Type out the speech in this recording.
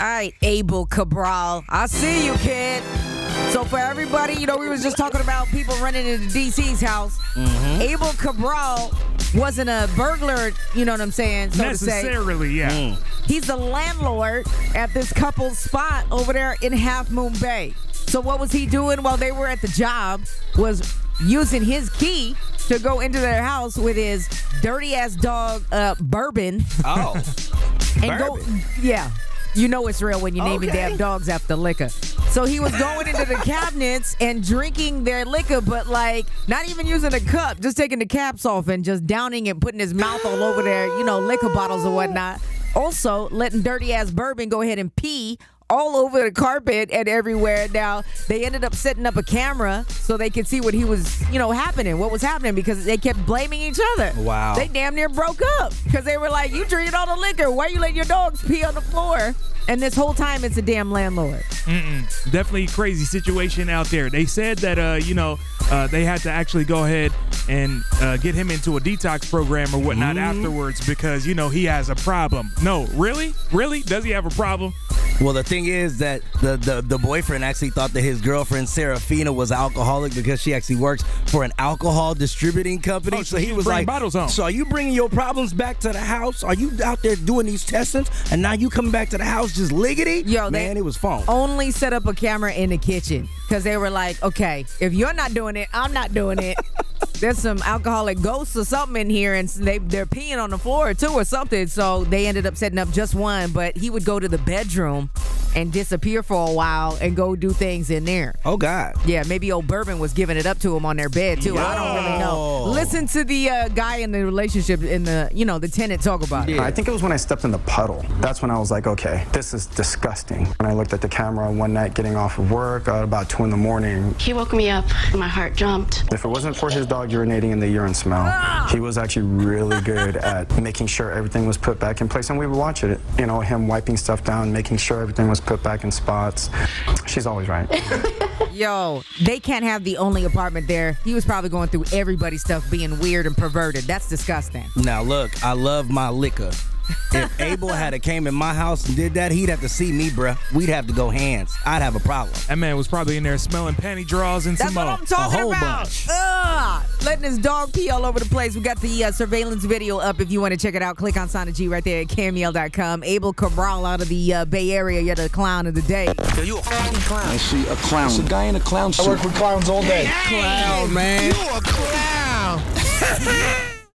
All right, Abel Cabral. I see you, kid. So for everybody, you know, we was just talking about people running into DC's house. Abel Cabral wasn't a burglar, you know what I'm saying? So to say. Necessarily, yeah. He's the landlord at this couple's spot over there in Half Moon Bay. So what was he doing while they were at the job was using his key to go into their house with his dirty ass dog uh, bourbon Oh, and go yeah. You know it's real when you name your Okay. damn dogs after liquor. So he was going into the cabinets and drinking their liquor, but like not even using a cup, just taking the caps off and just downing and putting his mouth all over their, you know, liquor bottles or whatnot. Also, letting dirty ass bourbon go ahead and pee all over the carpet and everywhere. Now they ended up setting up a camera so they could see what he was, you know, happening, what was happening because they kept blaming each other. Wow. They damn near broke up because they were like, "You drinking all the liquor? Why you letting your dogs pee on the floor?" And this whole time, it's a damn landlord. Definitely crazy situation out there. They said that, uh, you know, uh, they had to actually go ahead and uh, get him into a detox program or whatnot afterwards because, you know, he has a problem. No, really? Really? Does he have a problem? Well, the thing is that the, the the boyfriend actually thought that his girlfriend Sarafina was alcoholic because she actually works for an alcohol distributing company. Oh, so so he was was like, bottles home. "So are you bringing your problems back to the house? Are you out there doing these testings, and now you coming back to the house just liggity?" Yo, they- man, it was fun. Only set up a camera in the kitchen because they were like, "Okay, if you're not doing it, I'm not doing it." There's some alcoholic ghosts or something in here, and they they're peeing on the floor too or something. So they ended up setting up just one, but he would go to the bedroom and disappear for a while and go do things in there. Oh God. Yeah, maybe old Bourbon was giving it up to him on their bed too. I don't really know. Listen to the uh, guy in the relationship in the you know the tenant talk about it. I think it was when I stepped in the puddle. That's when I was like, okay, this is disgusting. When I looked at the camera one night getting off of work at about 2 in the morning, He woke me up. My heart jumped. if it wasn't for his dog urinating in the urine smell, he was actually really good at making sure everything was put back in place. And we would watch it, you know, him wiping stuff down, making sure everything was put back in spots. She's always right. Yo, they can't have the only apartment there. He was probably going through everybody's stuff being weird and perverted. That's disgusting. Now look, I love my liquor. If Abel had a came in my house and did that, he'd have to see me, bruh. We'd have to go hands. I'd have a problem. That man was probably in there smelling panty drawers and That's some what more. I'm talking whole about. bunch. Ugh. Letting his dog pee all over the place. We got the uh, surveillance video up if you want to check it out. Click on Sana G right there at cameo.com. Abel Cabral out of the uh, Bay Area. You're the clown of the day. Yo, you a fucking clown. I see a clown. It's a guy in a clown suit. I work with clowns all day. Clown, man. You a clown.